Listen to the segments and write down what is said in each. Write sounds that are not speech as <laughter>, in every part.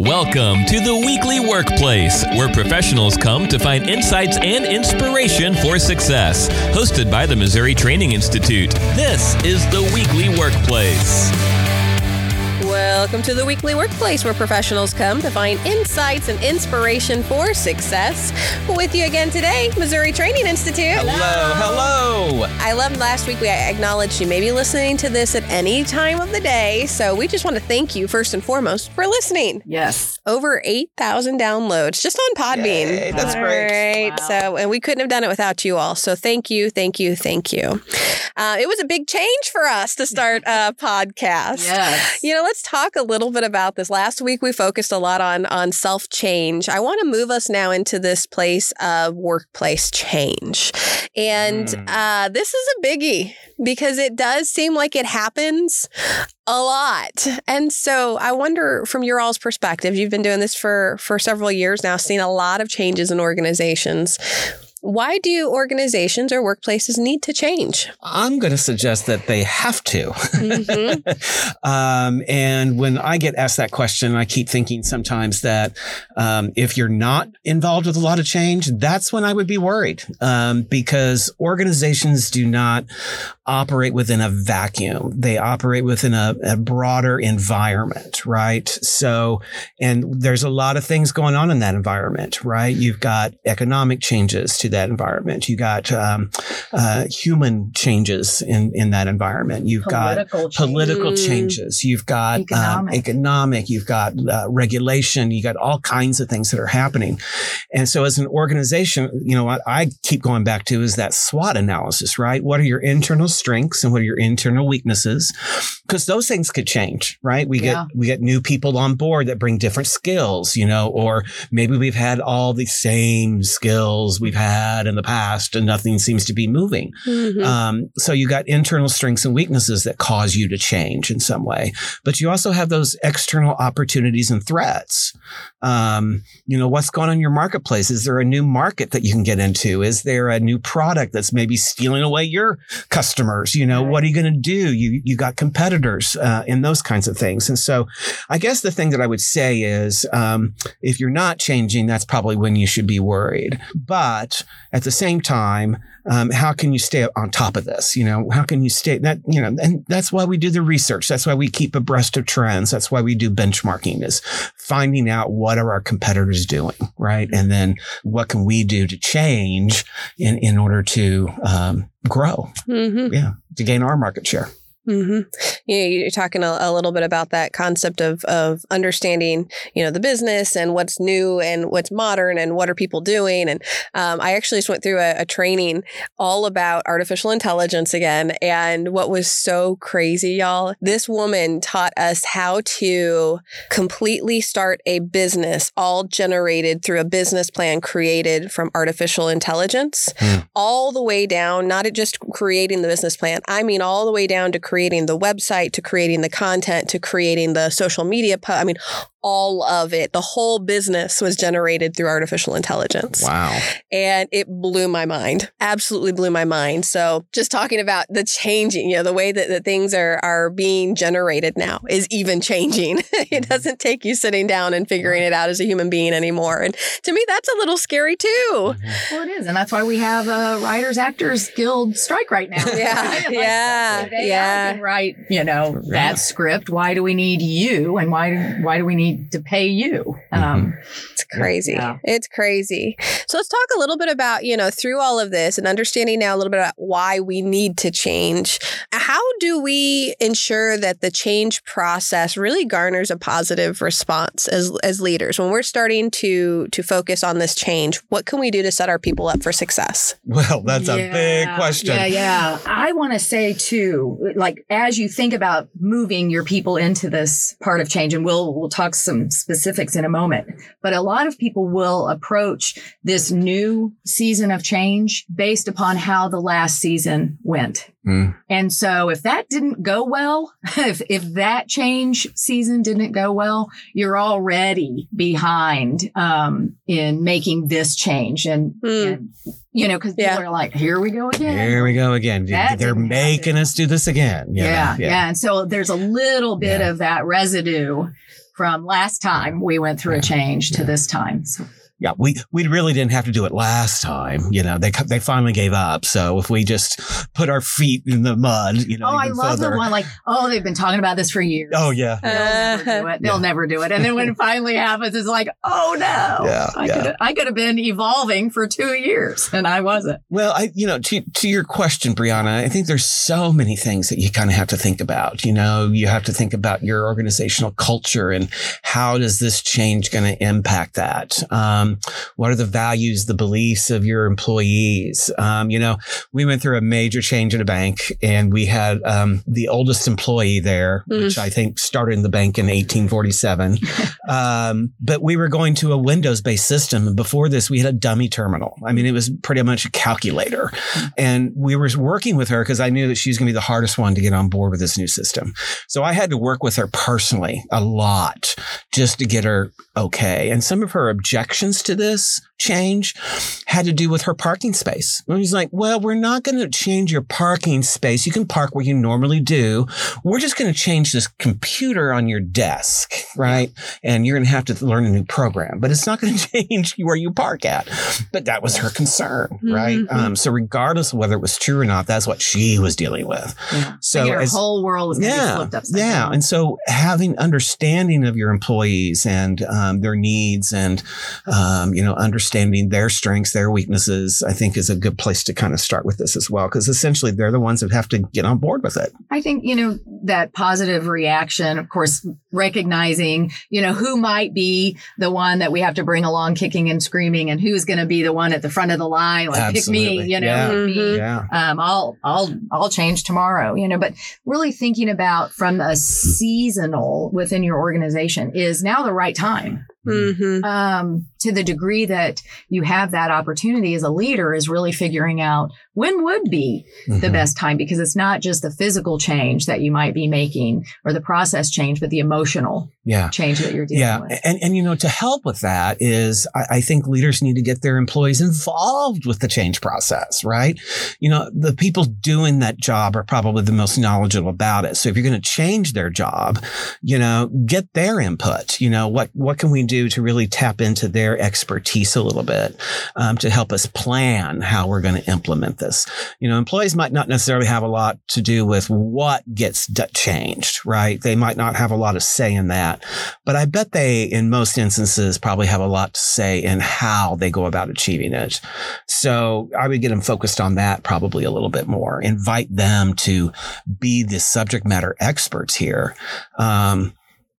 Welcome to the Weekly Workplace, where professionals come to find insights and inspiration for success. Hosted by the Missouri Training Institute, this is the Weekly Workplace. Welcome to the Weekly Workplace, where professionals come to find insights and inspiration for success. With you again today, Missouri Training Institute. Hello, hello. I loved last week. We acknowledged you may be listening to this at any time of the day. So we just want to thank you first and foremost for listening. Yes. Over 8,000 downloads just on Podbean. Yay, that's All great. right. So, and we couldn't have done it without you all. So thank you, thank you, thank you. Uh, it was a big change for us to start a <laughs> podcast. Yes. You know, let's talk a little bit about this. Last week we focused a lot on on self change. I want to move us now into this place of workplace change, and Mm. uh, this is a biggie because it does seem like it happens a lot. And so I wonder, from your all's perspective, you've been doing this for for several years now, seen a lot of changes in organizations. Why do organizations or workplaces need to change? I'm going to suggest that they have to. Mhm. <laughs> um, and when I get asked that question, I keep thinking sometimes that um, if you're not involved with a lot of change, that's when I would be worried um, because organizations do not operate within a vacuum. They operate within a, a broader environment, right? So, and there's a lot of things going on in that environment, right? You've got economic changes to that environment. You got um, uh, human changes in in that environment. You've Political got political Mm. changes. You've got um, Economic. economic. You've got uh, regulation. You got all kinds of things that are happening. And so, as an organization, you know what I keep going back to is that SWOT analysis, right? What are your internal strengths and what are your internal weaknesses? Because those things could change, right? We Yeah. get we get new people on board that bring different skills, you know, or maybe we've had all the same skills we've had in the past and nothing seems to be moving. Mhm. Um, so you got internal strengths and weaknesses that cause you to change in some way, but you also have those external opportunities and threats. Um, you know, what's going on in your marketplace? Is there a new market that you can get into? Is there a new product that's maybe stealing away your customers? You know, what are you going to do? You you got competitors uh, in those kinds of things, and so I guess the thing that I would say is, um, if you're not changing, that's probably when you should be worried. But at the same time, um, how can you stay on top of this? You know, how can you stay that, you know, and that's why we do the research. That's why we keep abreast of trends. That's why we do benchmarking is finding out what are our competitors doing, right? And then what can we do to change in, in order to, um, grow? Mhm. Yeah. To gain our market share. Hmm Yeah, you're talking a, a little bit about that concept of of understanding, you know, the business and what's new and what's modern and what are people doing. And um, I actually just went through a, a training all about artificial intelligence again. And what was so crazy, y'all, this woman taught us how to completely start a business, all generated through a business plan created from artificial intelligence, Hmm. all the way down, not at just creating the business plan. I mean, all the way down to creating the website, to creating the content, to creating the social media. Po- I mean, all of it. The whole business was generated through artificial intelligence. Wow. And it blew my mind. Absolutely blew my mind. So just talking about the changing, you know, the way that, that things are are being generated now is even changing. <laughs> it mm-hmm. doesn't take you sitting down and figuring it out as a human being anymore. And to me, that's a little scary too. Mm-hmm. Well, it is, and that's why we have a writers actors guild strike right now. <laughs> Yeah, Right? <laughs> Like, yeah, they yeah. can write, you know, Yeah. that script. Why do we need you, and why why do we need to pay you? Um, It's crazy. Yeah. It's crazy. So let's talk a little bit about, you know, through all of this and understanding now a little bit about why we need to change. How do we ensure that the change process really garners a positive response as as leaders when we're starting to to focus on this change? What can we do to set our people up for success? Well, that's a big question. Yeah, yeah. I want to say too, like as you think about moving your people into this part of change, and we'll we'll talk some specifics in a moment. But a lot of people will approach this new season of change based upon how the last season went. Mm. And so if that didn't go well, <laughs> if, if that change season didn't go well, you're already behind, um, in making this change. And, Hmm. and you know, cause Yeah. people are like, here we go again. Here we go again. That They're making happen. us do this again. Yeah, yeah. And so there's a little bit Yeah. of that residue from last time we went through a change to this time. So yeah, we we really didn't have to do it last time. You know, they they finally gave up. So if we just put our feet in the mud, you know, oh, I love further. the one like, oh, they've been talking about this for years. Oh yeah, they'll never do it. They'll Yeah. never do it. And then when it finally happens, it's like, oh no, Yeah, I yeah. could I could have been evolving for two years, and I wasn't. Well, I, you know, to, to your question, Bryana, I think there's so many things that you kind of have to think about. You know, you have to think about your organizational culture and how does this change going to impact that? Um, what are the values, the beliefs of your employees? Um, you know, we went through a major change in a bank and we had um, the oldest employee there, which I think started in the bank in 1847. <laughs> um, but we were going to a Windows based system. And before this, we had a dummy terminal. I mean, it was pretty much a calculator. And we were working with her because I knew that she was going to be the hardest one to get on board with this new system. So I had to work with her personally a lot just to get her okay. And some of her objections to this change had to do with her parking space. And he's like, well, we're not going to change your parking space. You can park where you normally do. We're just going to change this computer on your desk, right? And you're going to have to learn a new program, but it's not going <laughs> to change where you park at. But that was her concern, right? Mhm. Um, so regardless of whether it was true or not, that's what she was dealing with. Yeah. So your as- whole world is going to be yeah, yeah. down. And so having understanding of your employees and um, their needs and, um, you know, understanding their strengths, their weaknesses, I think is a good place to kind of start with this as well. Because essentially they're the ones that have to get on board with it. I think, you know, that positive reaction, of course, recognizing, you know, who might be the one that we have to bring along kicking and screaming and who's going to be the one at the front of the line. Like, pick me, Absolutely. you know, Yeah. me. Mhm. Yeah. Um, I'll, I'll, I'll change tomorrow, you know, but really thinking about from a seasonal within your organization is now the right time. Mm-hmm. Um, to the degree that you have that opportunity as a leader is really figuring out when would be the Mhm. best time because it's not just the physical change that you might be making or the process change, but the emotional Yeah. change that you're dealing Yeah. with. And, and, you know, to help with that is I, I think leaders need to get their employees involved with the change process, right? You know, the people doing that job are probably the most knowledgeable about it. So if you're going to change their job, you know, get their input. You know, what, what can we do to really tap into their expertise a little bit um, to help us plan how we're going to implement this? You know, employees might not necessarily have a lot to do with what gets d- changed, right? They might not have a lot of say in that. But I bet they, in most instances, probably have a lot to say in how they go about achieving it. So I would get them focused on that probably a little bit more. Invite them to be the subject matter experts here. Um,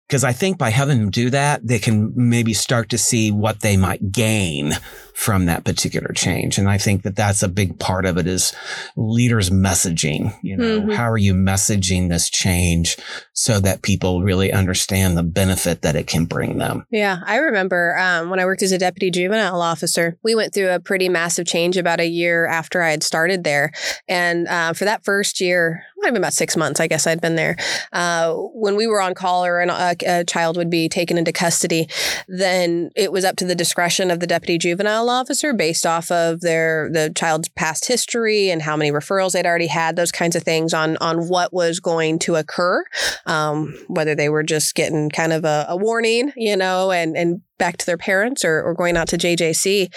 because I think by having them do that, they can maybe start to see what they might gain from that particular change. And I think that that's a big part of it is leaders messaging. You know, Mhm. how are you messaging this change so that people really understand the benefit that it can bring them? Yeah, I remember um, when I worked as a deputy juvenile officer, we went through a pretty massive change about a year after I had started there. And uh, for that first year, might have been about six months, I guess I'd been there. Uh, when we were on call or an, a, a child would be taken into custody, then it was up to the discretion of the deputy juvenile officer based off of their the child's past history and how many referrals they'd already had, those kinds of things on on what was going to occur um, whether they were just getting kind of a, a warning, you know, and and back to their parents or, or going out to JJC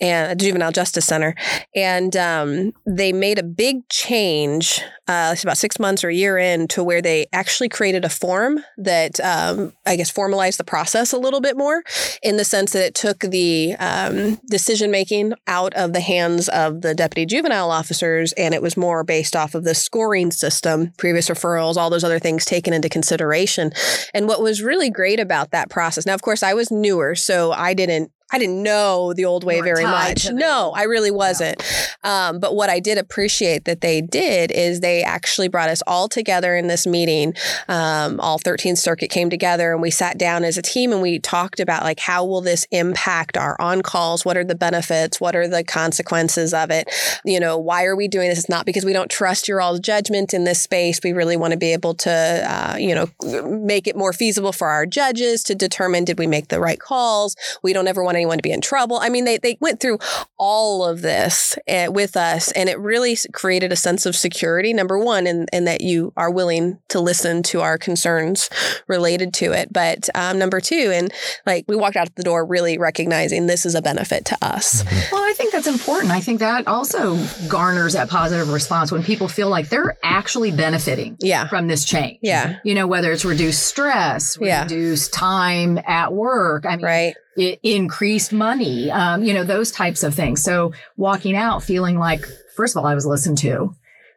and Juvenile Justice Center. And um, they made a big change, uh, about six months or a year in, to where they actually created a form that um, I guess formalized the process a little bit more in the sense that it took the um, decision making out of the hands of the deputy juvenile officers and it was more based off of the scoring system, previous referrals, all those other things taken into consideration. And what was really great about that process, now, of course, I was so I didn't. I didn't know the old way very much. No, I really wasn't. Um, but what I did appreciate that they did is they actually brought us all together in this meeting. Um, all 13th Circuit came together and we sat down as a team and we talked about like how will this impact our on calls? What are the benefits? What are the consequences of it? You know, why are we doing this? It's not because we don't trust your all's judgment in this space. We really want to be able to, uh, you know, make it more feasible for our judges to determine did we make the right calls. We don't ever want want anyone to be in trouble. I mean, they, they went through all of this uh, with us, and it really created a sense of security, number one, and in, in that you are willing to listen to our concerns related to it. But um, number two, and like we walked out the door really recognizing this is a benefit to us. Mm-hmm. Well, I think that's important. I think that also garners that positive response when people feel like they're actually benefiting yeah. from this change. Yeah. You know, whether it's reduced stress, Yeah. reduced time at work. I mean, Right. Increased money, um, you know, those types of things. So walking out feeling like, first of all, I was listened to.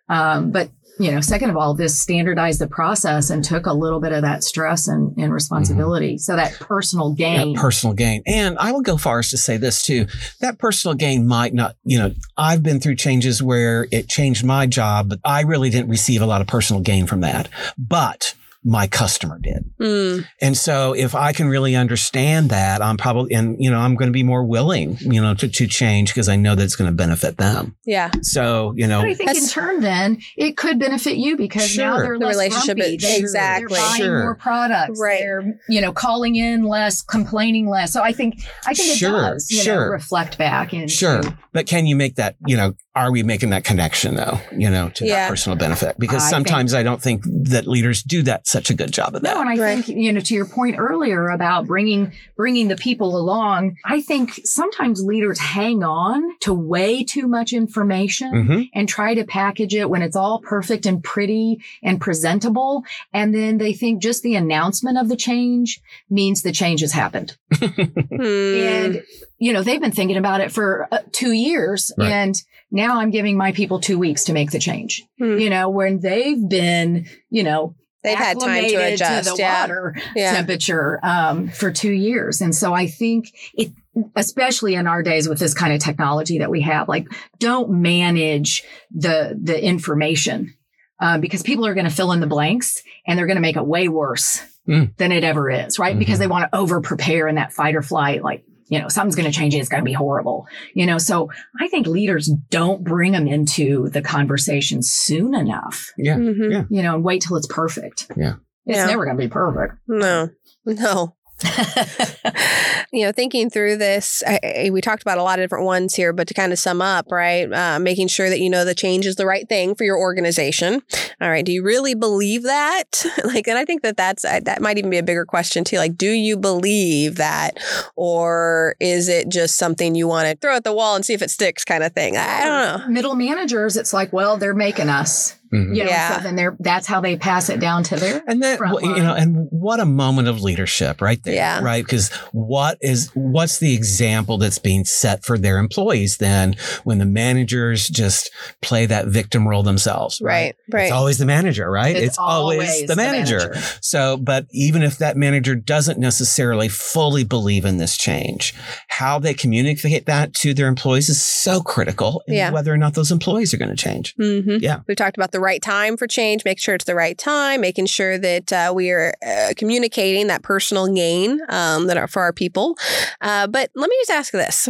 Um, but, you know, second of all, this standardized the process and took a little bit of that stress and, and responsibility. So that personal gain. that personal gain. And I will go far as to say this too. That personal gain might not, you know, I've been through changes where it changed my job, but I really didn't receive a lot of personal gain from that. But my customer did. Mm, And so if I can really understand that, I'm probably, and you know, I'm going to be more willing, you know, to, to change because I know that it's going to benefit them. yeah. So, you know, But I think in turn, then it could benefit you because now they're The less relationship grumpy. is- They're- Exactly. They're buying Sure. more products. Right. They're you know calling in less, complaining less. So I think I think it Sure, does you know sure. reflect back and Sure. But can you make that, you know, are we making that connection though, you know, to Yeah. that personal benefit? Because I sometimes I don't think that leaders do that such a good job of that. No, and I Right. think you know to your point earlier about bringing bringing the people along. I think sometimes leaders hang on to way too much information. Mhm. and try to package it when it's all perfect and pretty and presentable. And then they think just the announcement of the change means the change has happened. <laughs> Hmm. And, you know, they've been thinking about it for uh, two years. Right. And now I'm giving my people two weeks to make the change. Hmm. You know, when they've been, you know, they've had time to acclimated adjust. the yeah. water Yeah. temperature um, for two years. And so I think it, especially in our days with this kind of technology that we have, like don't manage the the information uh, because people are going to fill in the blanks and they're going to make it way worse Mm. than it ever is, right? Because Mhm. they want to over prepare in that fight or flight, like. You know, something's going to change. It's going to be horrible. You know, so I think leaders don't bring them into the conversation soon enough. Yeah. Mhm. Yeah. You know, and wait till it's perfect. Yeah. It's Yeah. never going to be perfect. No, no. <laughs> you know, thinking through this, I, we talked about a lot of different ones here, but to kind of sum up, right? Uh, making sure that you know the change is the right thing for your organization. All right. Do you really believe that? <laughs> like, and I think that that's, uh, that might even be a bigger question too. Like, do you believe that? Or is it just something you want to throw at the wall and see if it sticks kind of thing? I don't know. Middle managers, it's like, well, they're making us. Mhm. You know, Yeah. so then they're that's how they pass it down to their And that, front you know, and what a moment of leadership right there. Yeah. Right. Because what is, what's the example that's being set for their employees then when the managers just play that victim role themselves? Right. Right. It's always the manager, right? It's always the the manager. manager. So, but even if that manager doesn't necessarily fully believe in this change, how they communicate that to their employees is so critical in Yeah. whether or not those employees are going to change. Mm-hmm. Yeah. we've talked about the right time for change, make sure it's the right time, making sure that uh, we are uh, communicating that personal gain um, that are for our people. Uh, but let me just ask this.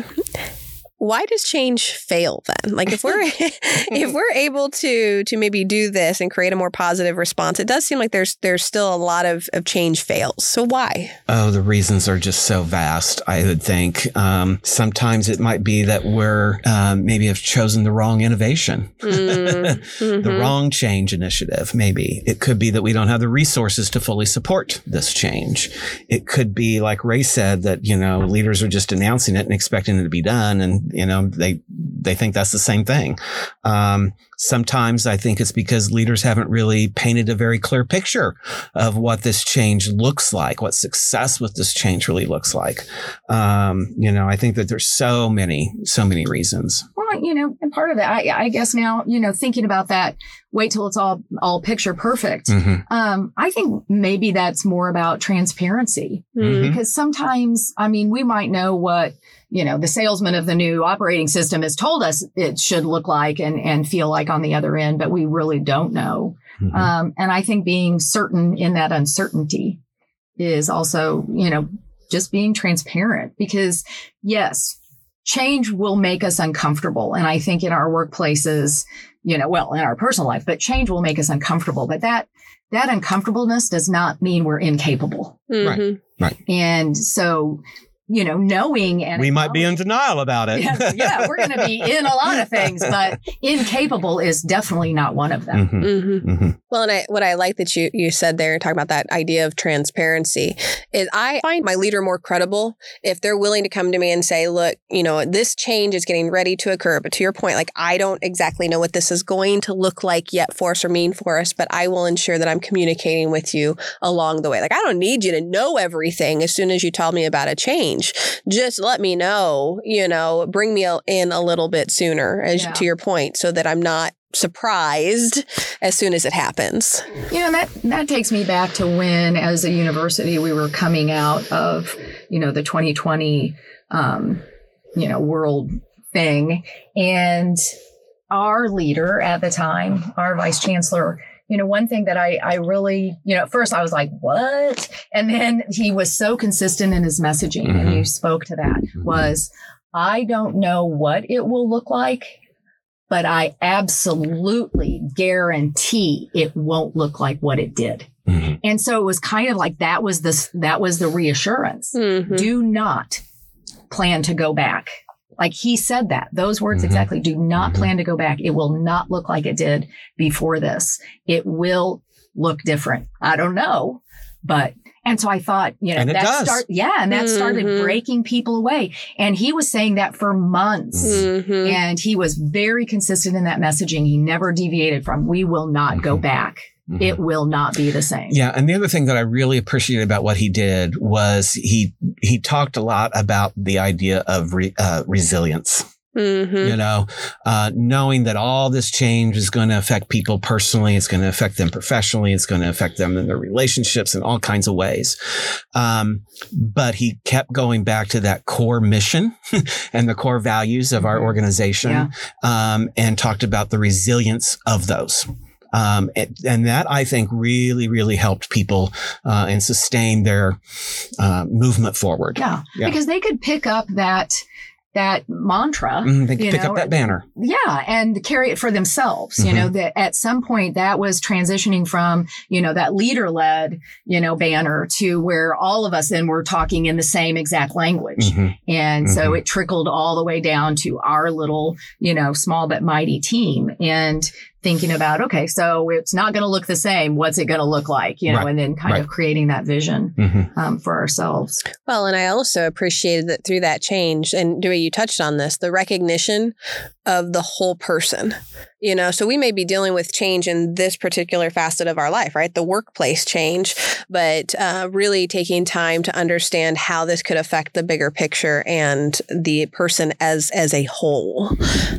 Why does change fail then? Like if we're <laughs> if we're able to to maybe do this and create a more positive response, it does seem like there's there's still a lot of, of change fails. So why? Oh, the reasons are just so vast, I would think. Um, sometimes it might be that we're um, maybe have chosen the wrong innovation. Mm, <laughs> the mhm. wrong change initiative, maybe. It could be that we don't have the resources to fully support this change. It could be, like Rae said, that, you know, leaders are just announcing it and expecting it to be done. And, you know, they, they think that's the same thing. Um, sometimes I think it's because leaders haven't really painted a very clear picture of what this change looks like, what success with this change really looks like. Um, you know, I think that there's so many, so many reasons. Well, you know, and part of that, I, I guess now, you know, thinking about that, wait till it's all all picture perfect. Mhm. Um, I think maybe that's more about transparency Mm. because sometimes, I mean, we might know what you know the salesman of the new operating system has told us it should look like and and feel like on the other end, but we really don't know. Mhm. Um, and I think being certain in that uncertainty is also, you know, just being transparent because yes, change will make us uncomfortable. And I think in our workplaces, you know, well, in our personal life, but change will make us uncomfortable. But that, that uncomfortableness does not mean we're incapable. Mhm. Right. Right. And so you know, knowing and we might be in denial about it. yeah, yeah, we're going to be <laughs> in a lot of things, but incapable is definitely not one of them. Mhm, Mm-hmm. mhm. Well, and I, what I like that you you said there, talking about that idea of transparency, is I find my leader more credible if they're willing to come to me and say, "Look, you know, this change is getting ready to occur." But to your point, like I don't exactly know what this is going to look like yet for us or mean for us, but I will ensure that I'm communicating with you along the way. Like I don't need you to know everything as soon as you tell me about a change. Just let me know. You know, bring me in a little bit sooner, as Yeah. to your point, so that I'm not surprised as soon as it happens. You know, that, that takes me back to when, as a university, we were coming out of, you know, the 2020, um, you know, world thing. And our leader at the time, our vice chancellor, you know, one thing that I, I really, you know, at first I was like, what? And then he was so consistent in his messaging, and Mhm. you spoke to that, was I don't know what it will look like, but I absolutely guarantee it won't look like what it did. Mhm. And so it was kind of like that was the that was the reassurance. Mhm. Do not plan to go back. Like he said that, those words Mhm. exactly. Do not Mhm. plan to go back. It will not look like it did before this. It will look different. I don't know, but and so I thought, you know, that does. start yeah, and that started Mhm. breaking people away. And he was saying that for months. Mhm. And he was very consistent in that messaging. He never deviated from, we will not go Mhm. back. Mhm. It will not be the same. Yeah, and the other thing that I really appreciated about what he did was he he talked a lot about the idea of re, uh, resilience. Mhm. You know, uh, knowing that all this change is going to affect people personally, it's going to affect them professionally, it's going to affect them in their relationships in all kinds of ways. Um, but he kept going back to that core mission <laughs> and the core values of our Mhm. organization, Yeah. um, and talked about the resilience of those. Um, and, and that I think really, really helped people uh, and sustain their uh, movement forward. Yeah. Yeah. Because they could pick up that that mantra. Mhm, they could you pick know, up that banner. Yeah, and carry it for themselves. You Mhm. know, that at some point that was transitioning from, you know, that leader led, you know, banner to where all of us then were talking in the same exact language. Mhm. And so Mhm. it trickled all the way down to our little, you know, small but mighty team and thinking about, okay, so it's not going to look the same. What's it going to look like? You know, Right. and then kind Right. of creating that vision Mhm. um, for ourselves. Well, and I also appreciated that through that change, and Dewey, you touched on this, the recognition of the whole person. You know, so we may be dealing with change in this particular facet of our life, right? The workplace change, but uh, really taking time to understand how this could affect the bigger picture and the person as as a whole.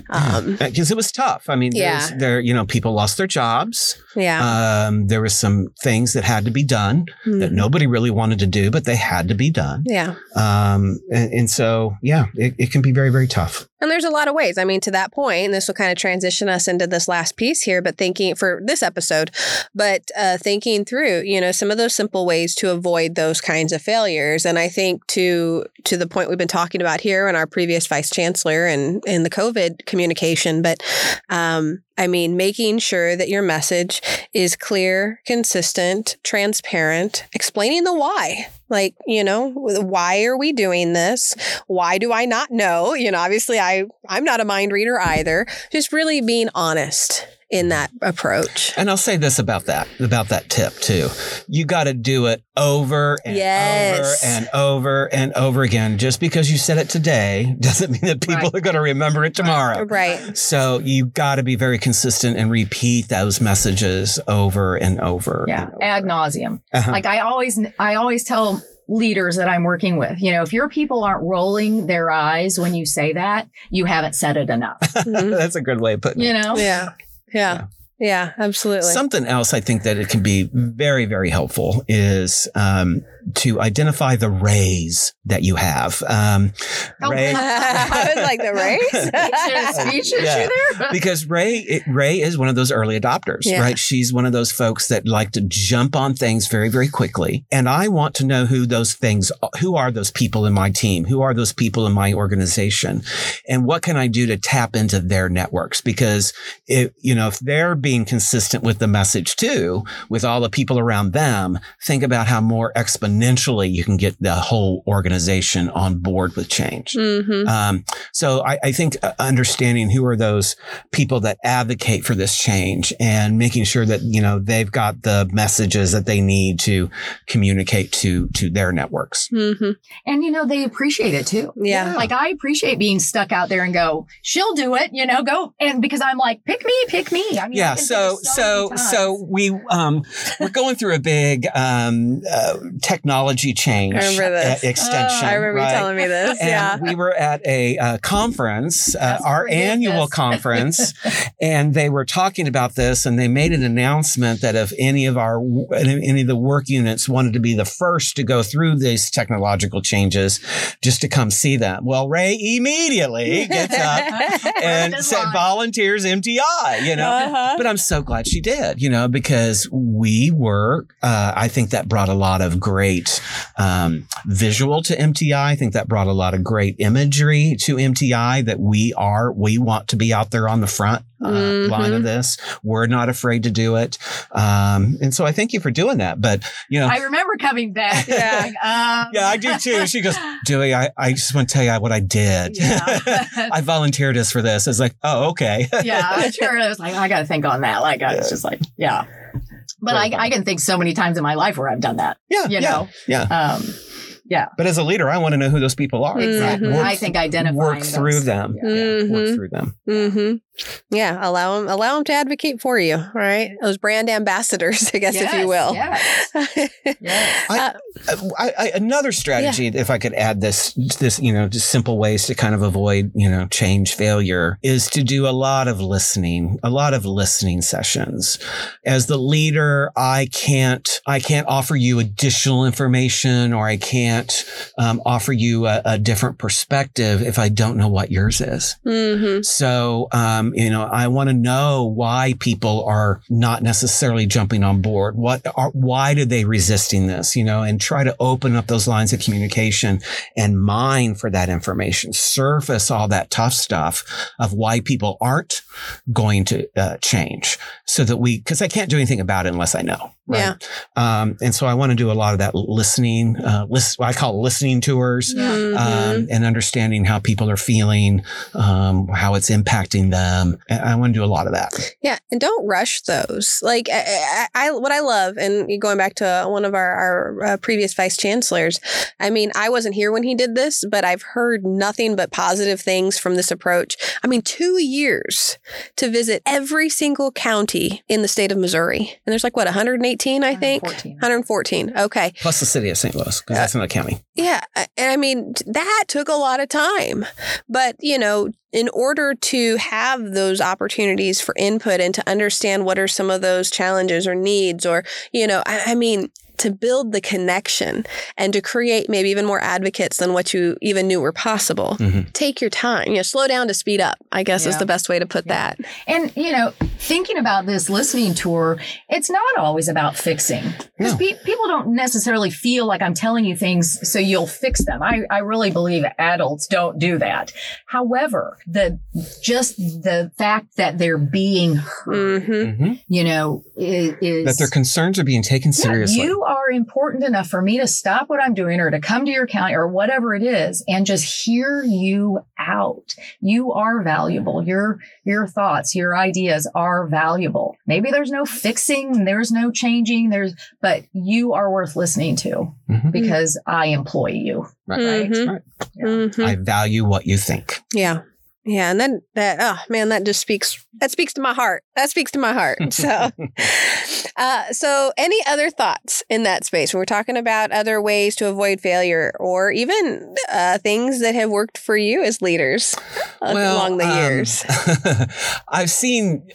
Um, because it was tough. I mean, Yeah. there, you know, people lost their jobs. yeah. Um, there was some things that had to be done that Mhm. nobody really wanted to do, but they had to be done. Yeah. Um, and, and so, yeah, it, it can be very, very tough. And there's a lot of ways. I mean, to that point, and this will kind of transition us into this last piece here, but thinking for this episode, but uh, thinking through, you know, some of those simple ways to avoid those kinds of failures. And I think to to the point we've been talking about here and our previous vice chancellor and in the COVID communication, but um, I mean, making sure that your message is clear, consistent, transparent, explaining the why. Like, you know, why are we doing this? Why do I not know? You know, obviously I I'm not a mind reader either. Just really being honest in that approach. And I'll say this about that, about that tip too. You got to do it over and Yes. over and over and over again. Just because you said it today <laughs> doesn't mean that people Right. are going to remember it tomorrow. Right. So you got to be very consistent and repeat those messages over and over. Yeah, and over. ad nauseum. Uh-huh. Like I always, I always tell leaders that I'm working with, you know, if your people aren't rolling their eyes when you say that, you haven't said it enough. <laughs> That's a good way of putting it. You know? Yeah. Yeah. Yeah, absolutely. Something else I think that it can be very, very helpful is um, to identify the rays that you have. Um, Oh, Rae, <laughs> I was like the race. Speech issue Yeah. there? <laughs> because Rae, it, Rae is one of those early adopters, Yeah. right? She's one of those folks that like to jump on things very, very quickly. And I want to know who those things, who are those people in my team? Who are those people in my organization? And what can I do to tap into their networks? Because if, you know, if they're being consistent with the message too, with all the people around them, think about how more exponentially you can get the whole organization on board with change. Mm-hmm. Um, so I, I think uh, understanding who are those people that advocate for this change and making sure that you know they've got the messages that they need to communicate to to their networks. Mm-hmm. And you know, they appreciate it too. Yeah. Like I appreciate being stuck out there and go, she'll do it, you know, go and because I'm like, pick me, pick me. I mean, yeah. So so so we um we're going through a big um uh, technology change I remember this. uh, extension. I remember you telling me this. And yeah. we were at a uh, conference, uh, our annual <laughs> conference, and they were talking about this. And they made an announcement that if any of our any of the work units wanted to be the first to go through these technological changes, just to come see them. Well, Rae immediately gets up <laughs> and Right said volunteers MTI. You know, Uh-huh. but I'm so glad she did, you know, because we were, uh, I think that brought a lot of great um, visual to MTI. I think that brought a lot of great imagery to MTI that we are, we want to be out there on the front uh, Mhm. line of this. We're not afraid to do it. Um, and so I thank you for doing that. But, you know, I remember coming back. Yeah. going, um, yeah, I do too. She goes, Dewey, I, I just want to tell you what I did. Yeah. <laughs> I volunteered us for this. I was like, oh, okay. <laughs> yeah, I'm sure. I was like, I got to think on that. Like, I was just like, yeah. But I, I can think so many times in my life where I've done that. yeah. You yeah, know? Yeah. Um, yeah, But as a leader, I want to know who those people are. exactly. Mhm. I think identifying work through them. Yeah. Yeah, work Mhm. through them. Mm-hmm. Yeah, allow them, allow them to advocate for you, right? Those brand ambassadors, <laughs> I guess, if you will. yes. <laughs> Yes. I- Uh, I, I, another strategy, if I could add this, this, you know, just simple ways to kind of avoid, you know, change failure is to do a lot of listening, a lot of listening sessions. As the leader, I can't, I can't offer you additional information or I can't um, offer you a, a different perspective if I don't know what yours is. mm-hmm. So, um, you know, I want to know why people are not necessarily jumping on board. What are, why are they resisting this? You know, and try to open up those lines of communication and mine for that information, surface all that tough stuff of why people aren't going to uh, change so that we, cause I can't do anything about it unless I know. Right. Yeah. Um, and so I want to do a lot of that listening, uh, list, I call it listening tours Mm-hmm. um, and understanding how people are feeling, um, how it's impacting them. I want to do a lot of that. Yeah, and don't rush those. Like I, I, I what I love, and going back to one of our our uh, previous vice chancellors. I mean, I wasn't here when he did this, but I've heard nothing but positive things from this approach. I mean, two years to visit every single county in the state of Missouri, and there's like what 118, I think. 114. 114. Okay. Plus the city of St. Louis, because that's uh, not a county. Yeah. And I mean, that took a lot of time. But, you know, in order to have those opportunities for input and to understand what are some of those challenges or needs, or, you know, I, I mean, to build the connection and to create maybe even more advocates than what you even knew were possible. Mhm. Take your time, you know, slow down to speed up, I guess is the best way to put Yeah. that. And, you know, thinking about this listening tour, it's not always about fixing. Because No. pe- people don't necessarily feel like I'm telling you things so you'll fix them. I, I really believe adults don't do that. However, the just the fact that they're being heard, hmm Mhm. you know, is, is That their concerns are being taken Yeah, seriously. you are important enough for me to stop what I'm doing or to come to your county or whatever it is and just hear you out. You are valuable. Your your thoughts, your ideas are valuable. Maybe there's no fixing, there's no changing, there's but you are worth listening to Mhm. because I employ you. Right. Right. Mhm. Right. Yeah. Mhm. I value what you think. Yeah. Yeah. And then that, oh man, that just speaks, that speaks to my heart. That speaks to my heart. <laughs> So, uh, so any other thoughts in that space when we're talking about other ways to avoid failure or even uh, things that have worked for you as leaders uh, along the um, years? <laughs> I've seen.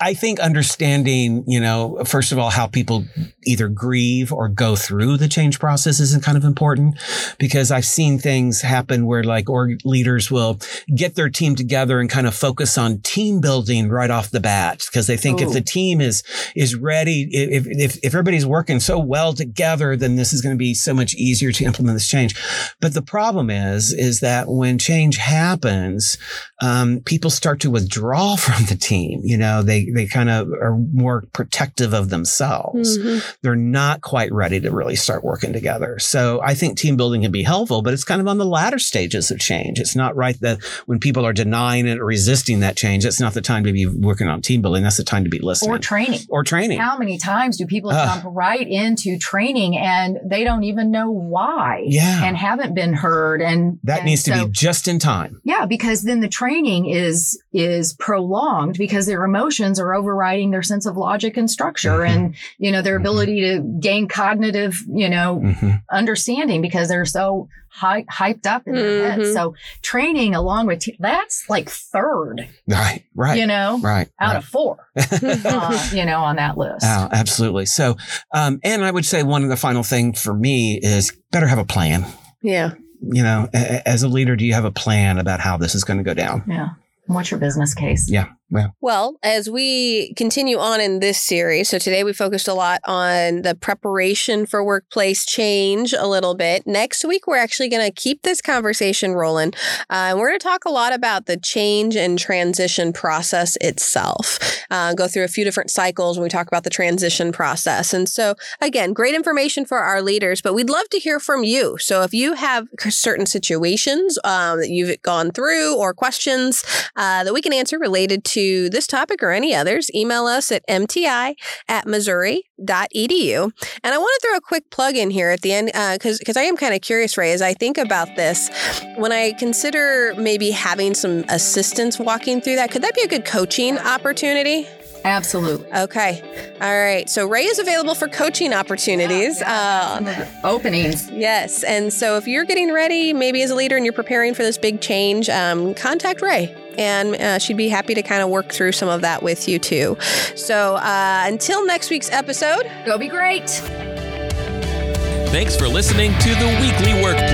I think understanding, you know, first of all, how people either grieve or go through the change process is kind of important because I've seen things happen where like org leaders will get their team together and kind of focus on team building right off the bat because they think if the team is is ready, if, if if everybody's working so well together, then this is going to be so much easier to implement this change. But the problem is, is that when change happens, um, people start to withdraw <laughs> from the team. You know, they they kind of are more protective of themselves. Mhm. They're not quite ready to really start working together. So I think team building can be helpful, but it's kind of on the latter stages of change. It's not right that when people are denying it or resisting that change, it's not the time to be working on team building. That's the time to be listening Or training. or training. How many times do people Ugh. jump right into training and they don't even know why? Yeah. And haven't been heard. And that and needs to so- be just in time. Yeah, because then the training is is prolonged because their emotions are overriding their sense of logic and structure Mhm. and you know their Mhm. Ability to gain cognitive you know Mhm. understanding because they're so hy- hyped up in their heads. Mhm. So training along with te- that's like third, Right. Right. you know, right. out right. of four, <laughs> uh, you know, on that list. Oh, absolutely. So, um, and I would say one of the final thing for me is better have a plan. Yeah. You know, a- a- as a leader, do you have a plan about how this is going to go down? Yeah. What's your business case? Yeah. Well, as we continue on in this series, so today we focused a lot on the preparation for workplace change a little bit. Next week, we're actually going to keep this conversation rolling. Uh, and we're going to talk a lot about the change and transition process itself. Uh, go through a few different cycles when we talk about the transition process. And so, again, great information for our leaders, but we'd love to hear from you. So if you have certain situations um, that you've gone through or questions uh, that we can answer related to this topic or any others, email us at mti at missouri.edu. And I want to throw a quick plug in here at the end uh, because because I am kind of curious, Rae, as I think about this, when I consider maybe having some assistance walking through that, could that be a good coaching opportunity? Absolutely. Okay. All right. So Rae is available for coaching opportunities. Uh, Some of the openings. Yes. And so if you're getting ready, maybe as a leader and you're preparing for this big change, um, contact Rae. And uh, she'd be happy to kind of work through some of that with you too. So uh, until next week's episode, Go be great. Thanks for listening to The Weekly Workplace,